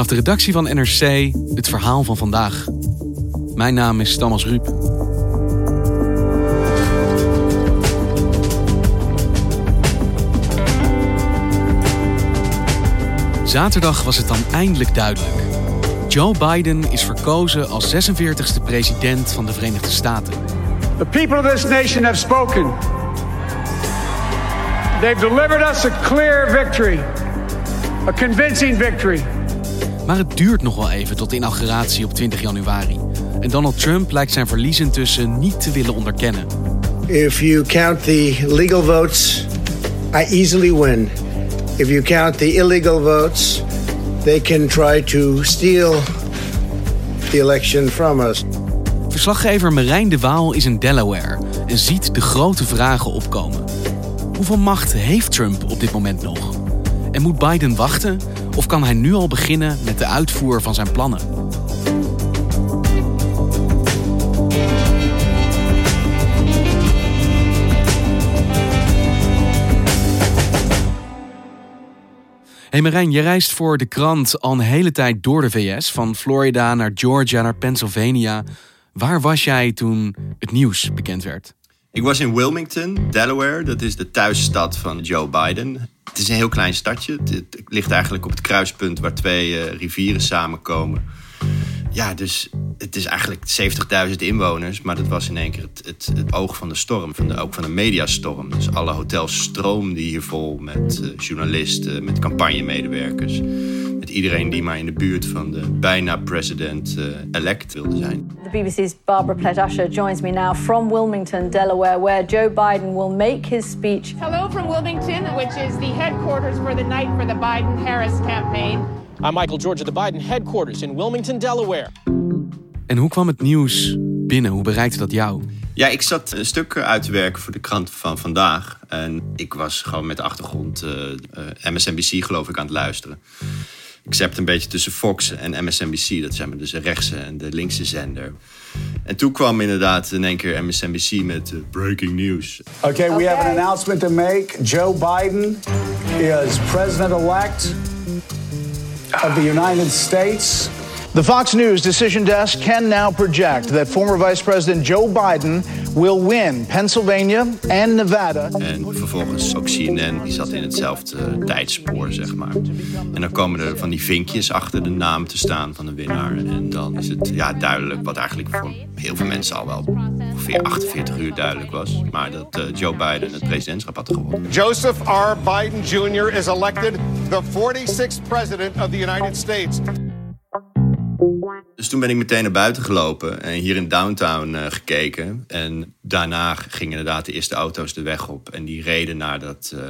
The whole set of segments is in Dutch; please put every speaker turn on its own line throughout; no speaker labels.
Vanaf de redactie van NRC het verhaal van vandaag. Mijn naam is Thomas Ruip. Zaterdag was het dan eindelijk duidelijk. Joe Biden is verkozen als 46e president van de Verenigde Staten.
The people of this nation have spoken. They've delivered us a clear victory. A convincing victory.
Maar het duurt nog wel even tot de inauguratie op 20 januari. En Donald Trump lijkt zijn verlies intussen niet te willen onderkennen.
If you count the legal votes, I easily win. If you count the illegal votes, they can try to steal the election from us.
Verslaggever Marijn de Waal is in Delaware en ziet de grote vragen opkomen. Hoeveel macht heeft Trump op dit moment nog? En moet Biden wachten of kan hij nu al beginnen met de uitvoer van zijn plannen? Hey Marijn, je reist voor de krant al een hele tijd door de VS, van Florida naar Georgia naar Pennsylvania. Waar was jij toen het nieuws bekend werd?
Ik was in Wilmington, Delaware. Dat is de thuisstad van Joe Biden. Het is een heel klein stadje. Het ligt eigenlijk op het kruispunt waar twee uh, rivieren samenkomen. Ja, dus het is eigenlijk 70.000 inwoners. Maar dat was in één keer het, het, het oog van de storm. Van de, ook van de mediastorm. Dus alle hotels stroomden hier vol met uh, journalisten, met campagnemedewerkers. Met iedereen die maar in de buurt van de bijna president-elect wilde zijn.
The BBC's Barbara Plett-Usher joins me now from Wilmington, Delaware, where Joe Biden will make his speech.
Hello from Wilmington, which is the headquarters for the night for the Biden-Harris campaign.
I'm Michael George at the Biden headquarters in Wilmington, Delaware.
En hoe kwam het nieuws binnen? Hoe bereikte dat jou?
Ja, ik zat een stuk uit te werken voor de krant van vandaag. En ik was gewoon met de achtergrond uh, uh, MSNBC geloof ik aan het luisteren. Ik zat een beetje tussen Fox en MSNBC. Dat zijn maar dus de rechtse en de linkse zender. En toen kwam inderdaad in één keer MSNBC met uh, breaking news.
Okay, we have an announcement to make. Joe Biden is president-elect of the United States.
The Fox News decision desk can now project that former Vice President Joe Biden will win Pennsylvania and Nevada.
En vervolgens ook CNN, die zat in hetzelfde tijdspoor, zeg maar. En dan komen er van die vinkjes achter de naam te staan van de winnaar. En dan is het ja, duidelijk, wat eigenlijk voor heel veel mensen al wel ongeveer 48 uur duidelijk was. Maar dat uh, Joe Biden het presidentschap had gewonnen.
Joseph R. Biden Jr. is elected the 46th president of the United States.
Dus toen ben ik meteen naar buiten gelopen en hier in downtown uh, gekeken. En daarna gingen inderdaad de eerste auto's de weg op. En die reden naar dat uh,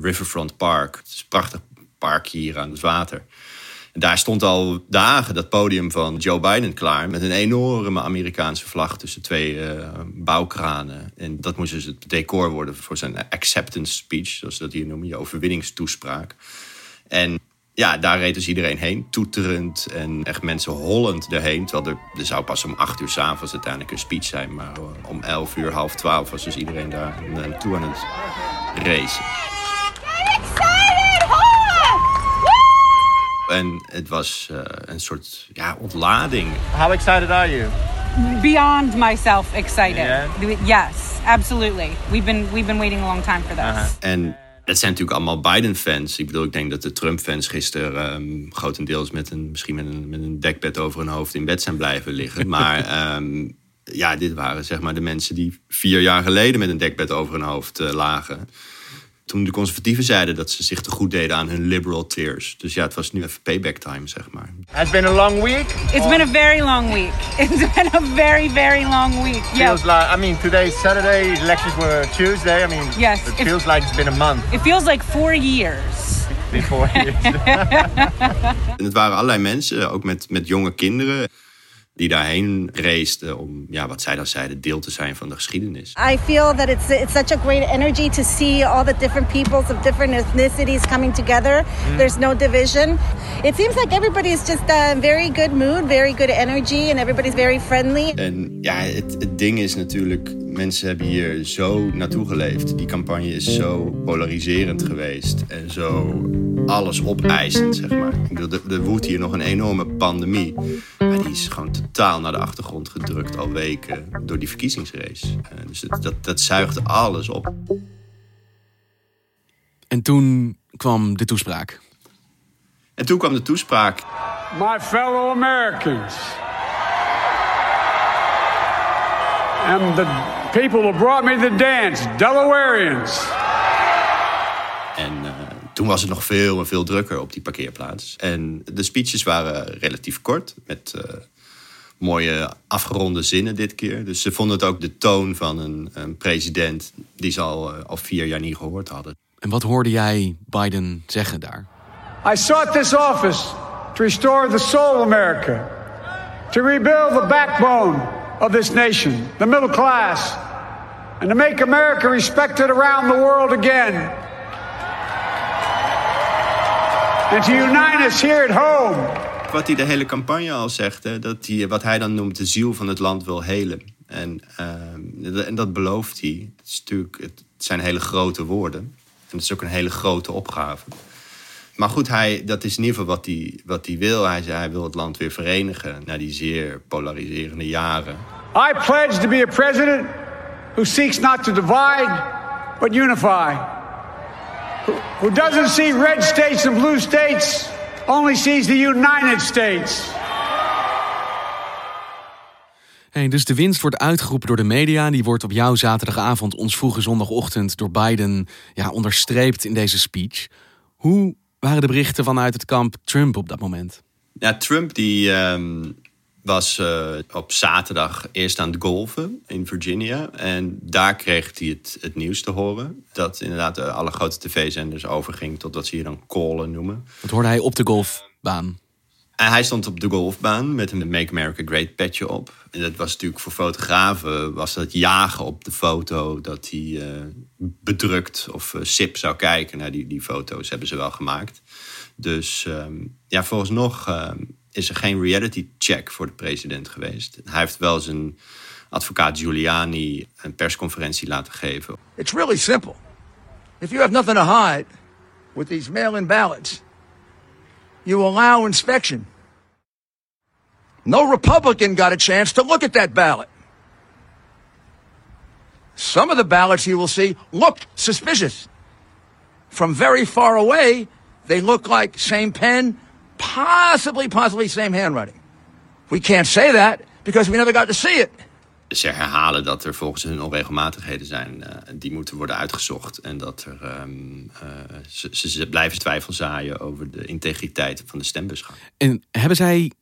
Riverfront Park. Het is een prachtig park hier aan het water. En daar stond al dagen dat podium van Joe Biden klaar. Met een enorme Amerikaanse vlag tussen twee uh, bouwkranen. En dat moest dus het decor worden voor zijn acceptance speech. Zoals ze dat hier noemen, je overwinningstoespraak. En ja, daar reed dus iedereen heen, toeterend en echt mensen hollend erheen. Terwijl er, er zou pas om acht uur s'avonds uiteindelijk een speech zijn. Maar om elf uur, half twaalf was dus iedereen daar naartoe aan het racen. En het was uh, een soort ja, ontlading.
How excited are you?
Beyond myself excited. Yeah? Yes, absolutely. We've been, we've been waiting a long time for this. Uh
-huh. En het zijn natuurlijk allemaal Biden-fans. Ik bedoel, ik denk dat de Trump-fans gisteren um, grotendeels met een, misschien met een, met een dekbed over hun hoofd in bed zijn blijven liggen. Maar um, ja, dit waren zeg maar de mensen die vier jaar geleden met een dekbed over hun hoofd uh, lagen. Toen de conservatieven zeiden dat ze zich te goed deden aan hun liberal tears. Dus ja, het was nu even payback time, zeg maar.
It's been a long week.
It's been a very long week. It's been a very, very long week.
Feels like, I mean, today's Saturday, elections were Tuesday. I mean,
yes,
it, it feels like it's been a month.
It feels like four years.
Four years.
en het waren allerlei mensen, ook met, met jonge kinderen die daarheen reisden om, ja, wat zij dan zeiden, deel te zijn van de geschiedenis.
I feel that it's it's such a great energy to see all the different peoples of different ethnicities coming together. Mm. There's no division. It seems like everybody's just a very good mood, very good energy and everybody's very friendly.
En ja, het, het ding is natuurlijk Mensen hebben hier zo naartoe geleefd. Die campagne is zo polariserend geweest en zo alles opeisend, zeg maar. Ik bedoel, er woedt hier nog een enorme pandemie. Is gewoon totaal naar de achtergrond gedrukt al weken door die verkiezingsrace. Uh, dus dat, dat, dat zuigt alles op.
En toen kwam de toespraak.
En toen kwam de toespraak.
My fellow Americans. And the people who brought me the dance, Delawareans.
En toen was het nog veel en veel drukker op die parkeerplaats. En de speeches waren relatief kort, met uh, mooie afgeronde zinnen dit keer. Dus ze vonden het ook de toon van een, een president die ze al, uh, al vier jaar niet gehoord hadden.
En wat hoorde jij Biden zeggen daar?
I sought this office to restore the soul of America, to rebuild the backbone of this nation, the middle class, and to make America respected around the world again. And to unite us here at home.
Wat hij de hele campagne al zegt, hè, dat hij wat hij dan noemt de ziel van het land wil helen. En, uh, en dat belooft hij. Het, is natuurlijk, het zijn hele grote woorden. En het is ook een hele grote opgave. Maar goed, hij, dat is in ieder geval wat hij, wat hij wil. Hij, hij wil het land weer verenigen na die zeer polariserende jaren.
I pledge to be a president who seeks not to divide, but unify. Who, doesn't see red states and blue states, only sees the United States.
Hey, dus de winst wordt uitgeroepen door de media. Die wordt op jouw zaterdagavond, ons vroege zondagochtend, door Biden ja, onderstreept in deze speech. Hoe waren de berichten vanuit het kamp Trump op dat moment?
Ja, Trump die um, was uh, op zaterdag eerst aan het golven in Virginia. En daar kreeg hij het, het nieuws te horen. Dat inderdaad alle grote tv-zenders overging tot wat ze hier dan callen noemen.
Wat hoorde hij op de golfbaan?
En hij stond op de golfbaan met een Make America Great petje op. En dat was natuurlijk voor fotografen, was dat jagen op de foto... dat hij uh, bedrukt of uh, sip zou kijken. Nou, die, die foto's hebben ze wel gemaakt. Dus um, ja, vooralsnog uh, is er geen reality check voor de president geweest. Hij heeft wel zijn advocaat Giuliani een persconferentie laten geven.
It's really simple. If you have nothing to hide with these mail-in ballots... you allow inspection. No Republican got a chance to look at that ballot. Some of the ballots you will see look suspicious. From very far away, they look like same pen, possibly, possibly same handwriting. We can't say that because we never got to see it.
Ze herhalen dat er volgens hun onregelmatigheden zijn uh, die moeten worden uitgezocht. En dat er, um, uh, ze, ze, blijven twijfel zaaien over de integriteit van de stembusgang.
En hebben zij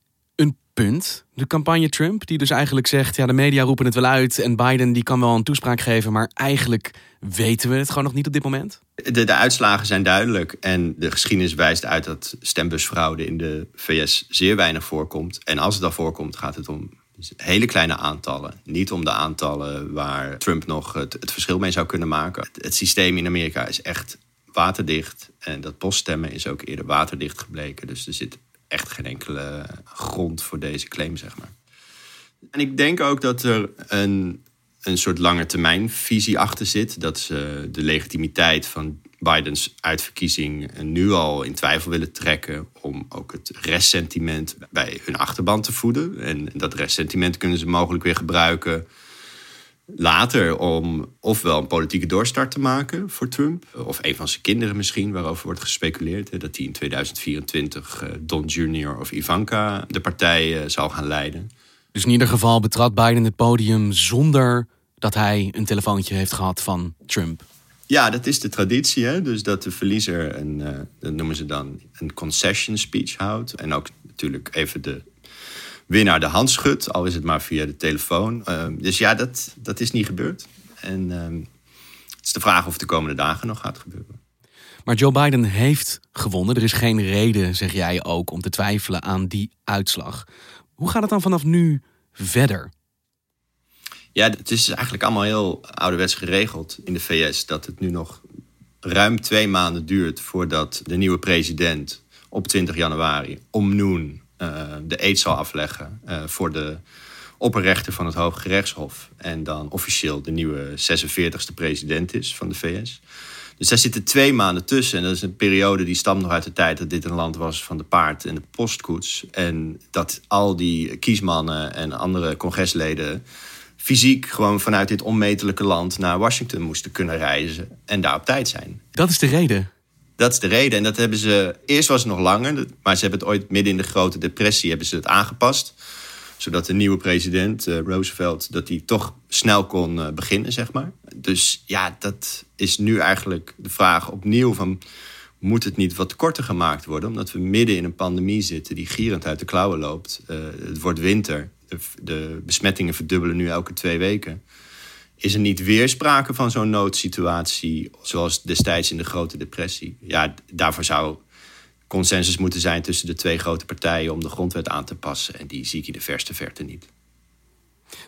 punt, de campagne Trump, die dus eigenlijk zegt: ja, de media roepen het wel uit en Biden die kan wel een toespraak geven, maar eigenlijk weten we het gewoon nog niet op dit moment?
De, de uitslagen zijn duidelijk en de geschiedenis wijst uit dat stembusfraude in de VS zeer weinig voorkomt. En als het dan voorkomt, gaat het om hele kleine aantallen. Niet om de aantallen waar Trump nog het, het verschil mee zou kunnen maken. Het, systeem in Amerika is echt waterdicht. En dat poststemmen is ook eerder waterdicht gebleken. Dus er zit echt geen enkele grond voor deze claim, zeg maar. En ik denk ook dat er een, een soort lange termijn visie achter zit. Dat ze de legitimiteit van Bidens uitverkiezing nu al in twijfel willen trekken. Om ook het restsentiment bij hun achterban te voeden. En dat restsentiment kunnen ze mogelijk weer gebruiken later om ofwel een politieke doorstart te maken voor Trump. Of een van zijn kinderen misschien, waarover wordt gespeculeerd. Dat hij in 2024 Don Jr. of Ivanka de partij zal gaan leiden.
Dus in ieder geval betrad Biden het podium zonder dat hij een telefoontje heeft gehad van Trump.
Ja, dat is de traditie. Hè? Dus dat de verliezer een, uh, dat noemen ze dan een concession speech houdt. En ook natuurlijk even de winnaar de hand schudt, al is het maar via de telefoon. Uh, dus ja, dat, dat is niet gebeurd. En uh, het is de vraag of het de komende dagen nog gaat gebeuren.
Maar Joe Biden heeft gewonnen. Er is geen reden, zeg jij ook, om te twijfelen aan die uitslag. Hoe gaat het dan vanaf nu verder?
Ja, het is eigenlijk allemaal heel ouderwets geregeld in de VS dat het nu nog ruim twee maanden duurt voordat de nieuwe president op 20 januari om noon de eed zal afleggen uh, voor de opperrechter van het Hoge Gerechtshof. En dan officieel de nieuwe 46e president is van de VS. Dus daar zitten twee maanden tussen. En dat is een periode die stamt nog uit de tijd dat dit een land was van de paard en de postkoets. En dat al die kiesmannen en andere congresleden fysiek gewoon vanuit dit onmetelijke land naar Washington moesten kunnen reizen en daar op tijd zijn.
Dat is de reden.
Dat is de reden. En dat hebben ze. Eerst was het nog langer, maar ze hebben het ooit midden in de grote depressie hebben ze het aangepast. Zodat de nieuwe president, uh, Roosevelt, dat hij toch snel kon uh, beginnen, zeg maar. Dus ja, dat is nu eigenlijk de vraag opnieuw van... moet het niet wat korter gemaakt worden? Omdat we midden in een pandemie zitten die gierend uit de klauwen loopt. Uh, het wordt winter. De, de besmettingen verdubbelen nu elke twee weken. Is er niet weer sprake van zo'n noodsituatie... zoals destijds in de grote depressie? Ja, daarvoor zou consensus moeten zijn tussen de twee grote partijen om de grondwet aan te passen. En die zie ik in de verste verte niet.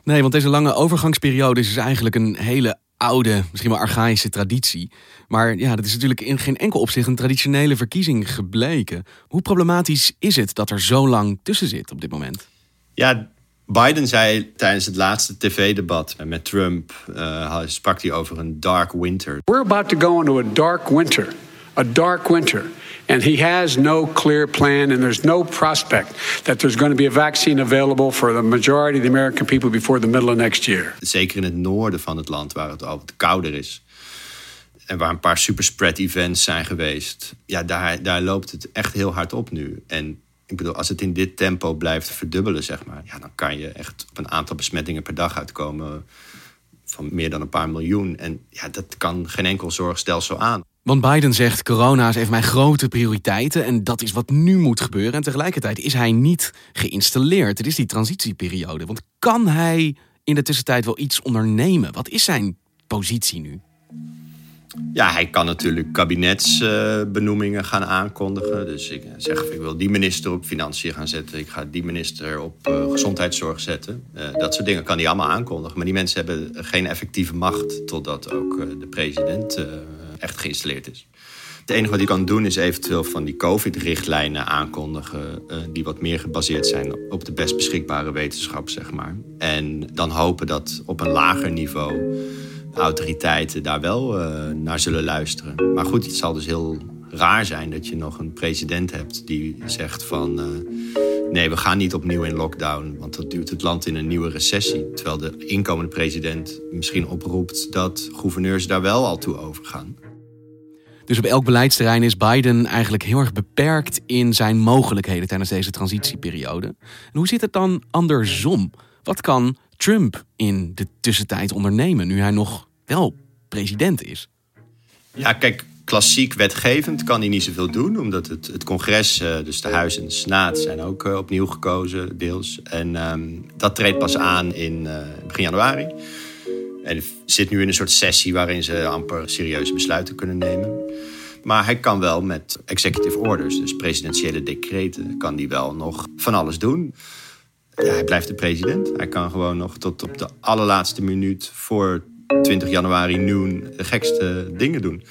Nee, want deze lange overgangsperiode is dus eigenlijk een hele oude, misschien wel archaïsche traditie. Maar ja, dat is natuurlijk in geen enkel opzicht een traditionele verkiezing gebleken. Hoe problematisch is het dat er zo lang tussen zit op dit moment?
Ja, Biden zei tijdens het laatste tv-debat met Trump, uh, sprak hij over een dark winter.
We're about to go into a dark winter. A dark winter. And he has no clear plan, and there's no prospect that there's going to be a vaccine available for the majority of the American people before the middle of next year.
Zeker in het noorden van het land, waar het altijd kouder is. En waar een paar superspread events zijn geweest. Ja, daar, daar loopt het echt heel hard op nu. En ik bedoel, als het in dit tempo blijft verdubbelen, zeg maar, ja, dan kan je echt op een aantal besmettingen per dag uitkomen van meer dan een paar miljoen. En ja, dat kan geen enkel zorgstelsel aan.
Want Biden zegt: corona is even mijn grote prioriteiten en dat is wat nu moet gebeuren. En tegelijkertijd is hij niet geïnstalleerd. Het is die transitieperiode. Want kan hij in de tussentijd wel iets ondernemen? Wat is zijn positie nu?
Ja, hij kan natuurlijk kabinetsbenoemingen gaan aankondigen. Dus ik zeg, ik wil die minister op financiën gaan zetten. Ik ga die minister op uh, gezondheidszorg zetten. Uh, dat soort dingen kan hij allemaal aankondigen. Maar die mensen hebben geen effectieve macht... totdat ook uh, de president echt geïnstalleerd is. Het enige wat hij kan doen is eventueel van die COVID-richtlijnen aankondigen... die wat meer gebaseerd zijn op de best beschikbare wetenschap, zeg maar. En dan hopen dat op een lager niveau autoriteiten daar wel uh, naar zullen luisteren. Maar goed, het zal dus heel raar zijn dat je nog een president hebt die zegt van... Uh, nee, we gaan niet opnieuw in lockdown, want dat duwt het land in een nieuwe recessie. Terwijl de inkomende president misschien oproept dat gouverneurs daar wel al toe overgaan.
Dus op elk beleidsterrein is Biden eigenlijk heel erg beperkt in zijn mogelijkheden tijdens deze transitieperiode. Hoe zit het dan andersom? Wat kan Trump in de tussentijd ondernemen nu hij nog wel president is?
Ja, kijk, klassiek wetgevend kan hij niet zoveel doen, omdat het, het congres, dus de Huis en de Senaat, zijn ook opnieuw gekozen, deels. En um, dat treedt pas aan in uh, begin januari. En zit nu in een soort sessie waarin ze amper serieuze besluiten kunnen nemen. Maar hij kan wel met executive orders, dus presidentiële decreten, kan hij wel nog van alles doen. Ja, hij blijft de president. Hij kan gewoon nog tot op de allerlaatste minuut voor 20 januari noon de gekste dingen doen.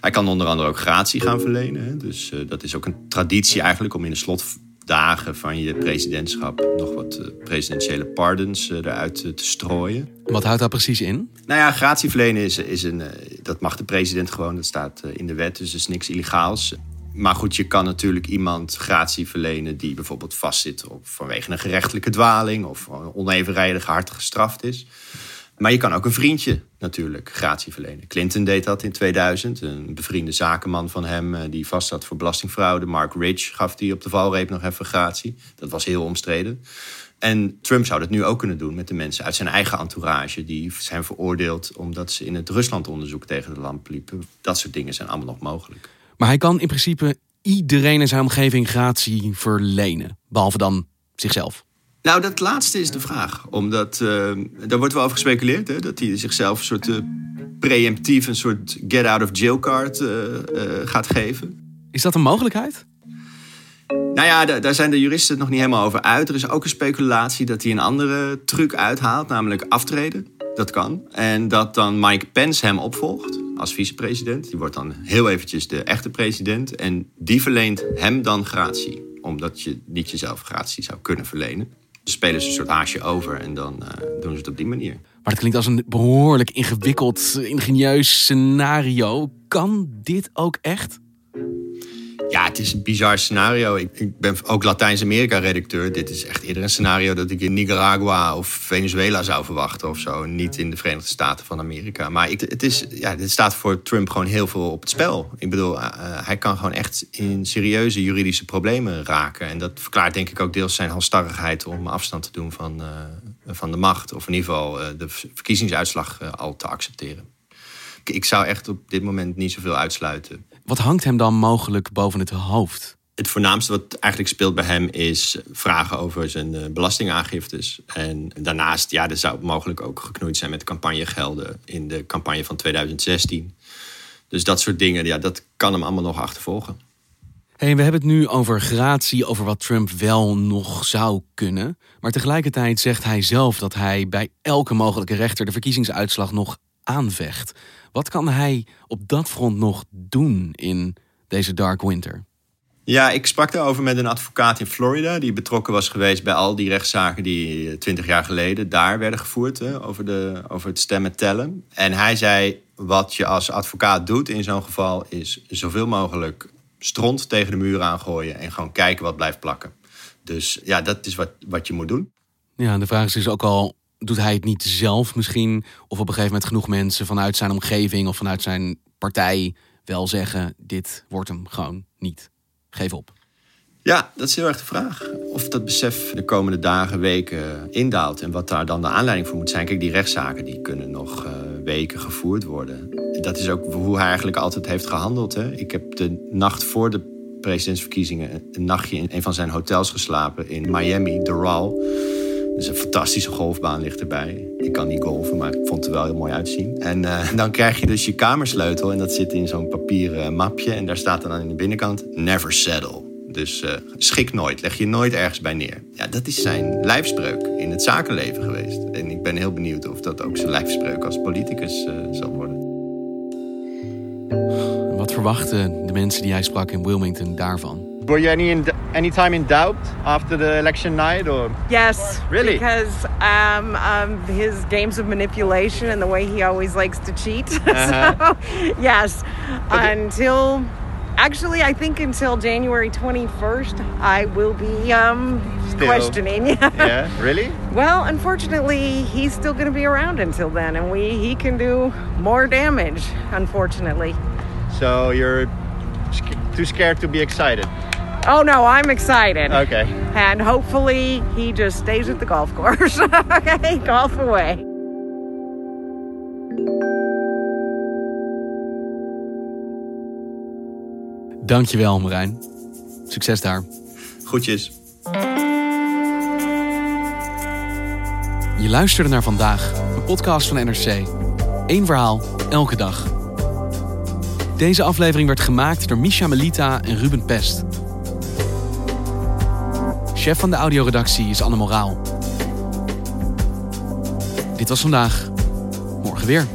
Hij kan onder andere ook gratie gaan verlenen. Hè. Dus uh, dat is ook een traditie eigenlijk om in de slotdagen van je presidentschap nog wat uh, presidentiële pardons uh, eruit te strooien.
Wat houdt dat precies in?
Nou ja, gratie verlenen is, is een. dat mag de president gewoon, dat staat in de wet, dus is niks illegaals. Maar goed, je kan natuurlijk iemand gratie verlenen die bijvoorbeeld vastzit op, vanwege een gerechtelijke dwaling of onevenredig hard gestraft is. Maar je kan ook een vriendje natuurlijk gratie verlenen. Clinton deed dat in 2000. Een bevriende zakenman van hem eh, die vast zat voor belastingfraude. Mark Rich gaf die op de valreep nog even gratie. Dat was heel omstreden. En Trump zou dat nu ook kunnen doen met de mensen uit zijn eigen entourage. Die zijn veroordeeld omdat ze in het Ruslandonderzoek tegen de lamp liepen. Dat soort dingen zijn allemaal nog mogelijk.
Maar hij kan in principe iedereen in zijn omgeving gratie verlenen. Behalve dan zichzelf.
Nou, dat laatste is de vraag. Omdat, uh, daar wordt wel over gespeculeerd, hè, dat hij zichzelf een soort uh, preemptief, een soort get-out-of-jail card uh, gaat geven.
Is dat een mogelijkheid?
Nou ja, daar zijn de juristen het nog niet helemaal over uit. Er is ook een speculatie dat hij een andere truc uithaalt, namelijk aftreden. Dat kan. En dat dan Mike Pence hem opvolgt als vicepresident. Die wordt dan heel eventjes de echte president. En die verleent hem dan gratie. Omdat je niet jezelf gratie zou kunnen verlenen. spelen ze een soort haasje over en dan uh, doen ze het op die manier.
Maar het klinkt als een behoorlijk ingewikkeld, ingenieus scenario. Kan dit ook echt?
Ja, het is een bizar scenario. Ik, ik ben ook Latijns-Amerika-redacteur. Dit is echt eerder een scenario dat ik in Nicaragua of Venezuela zou verwachten of zo. Niet in de Verenigde Staten van Amerika. Maar ik, het, is, ja, dit staat voor Trump gewoon heel veel op het spel. Ik bedoel, uh, hij kan gewoon echt in serieuze juridische problemen raken. En dat verklaart denk ik ook deels zijn halstarrigheid om afstand te doen van, uh, van de macht. Of in ieder geval de verkiezingsuitslag al te accepteren. Ik zou echt op dit moment niet zoveel uitsluiten.
Wat hangt hem dan mogelijk boven het hoofd?
Het voornaamste wat eigenlijk speelt bij hem is vragen over zijn uh, belastingaangiftes. En daarnaast, ja, er zou mogelijk ook geknoeid zijn met campagnegelden in de campagne van 2016. Dus dat soort dingen, ja, dat kan hem allemaal nog achtervolgen.
Hey, we hebben het nu over gratie, over wat Trump wel nog zou kunnen. Maar tegelijkertijd zegt hij zelf dat hij bij elke mogelijke rechter de verkiezingsuitslag nog aanvecht. Wat kan hij op dat front nog doen in deze dark winter?
Ja, ik sprak daarover met een advocaat in Florida... die betrokken was geweest bij al die rechtszaken... die twintig jaar geleden daar werden gevoerd... Hè, over, de, over het stemmen tellen. En hij zei, wat je als advocaat doet in zo'n geval... is zoveel mogelijk stront tegen de muur aangooien... en gewoon kijken wat blijft plakken. Dus ja, dat is wat, wat je moet doen.
Ja, de vraag is dus ook al doet hij het niet zelf misschien? Of op een gegeven moment genoeg mensen vanuit zijn omgeving of vanuit zijn partij wel zeggen: dit wordt hem gewoon niet. Geef op.
Ja, dat is heel erg de vraag. Of dat besef de komende dagen, weken indaalt. En wat daar dan de aanleiding voor moet zijn. Kijk, die rechtszaken die kunnen nog uh, weken gevoerd worden. Dat is ook hoe hij eigenlijk altijd heeft gehandeld. Hè? Ik heb de nacht voor de presidentsverkiezingen een nachtje in een van zijn hotels geslapen in Miami, Doral. Dus een fantastische golfbaan ligt erbij. Ik kan niet golven, maar ik vond het wel heel mooi uitzien. En uh, dan krijg je dus je kamersleutel en dat zit in zo'n papieren mapje. En daar staat dan aan de binnenkant never settle. Dus uh, schik nooit, leg je nooit ergens bij neer. Ja, dat is zijn lijfspreuk in het zakenleven geweest. En ik ben heel benieuwd of dat ook zijn lijfspreuk als politicus zal worden.
Wat verwachten de mensen die hij sprak in Wilmington daarvan?
Were you any in, any time in doubt after the election night, or
yes,
really?
Because um, um, his games of manipulation and the way he always likes to cheat.
Uh-huh.
so, yes, until actually, I think until January twenty first, I will be um, questioning.
yeah, really?
Well, unfortunately, he's still going to be around until then, and we he can do more damage. Unfortunately.
So you're too scared to be excited.
Oh no, I'm excited.
Okay.
And hopefully he just stays at the golf course. okay, golf away.
Dankjewel, Marijn. Succes daar.
Groetjes.
Je luisterde naar vandaag, een podcast van NRC. Eén verhaal, elke dag. Deze aflevering werd gemaakt door Misha Melita en Ruben Pest. Chef van de audioredactie is Anne Moraal. Dit was vandaag. Morgen weer.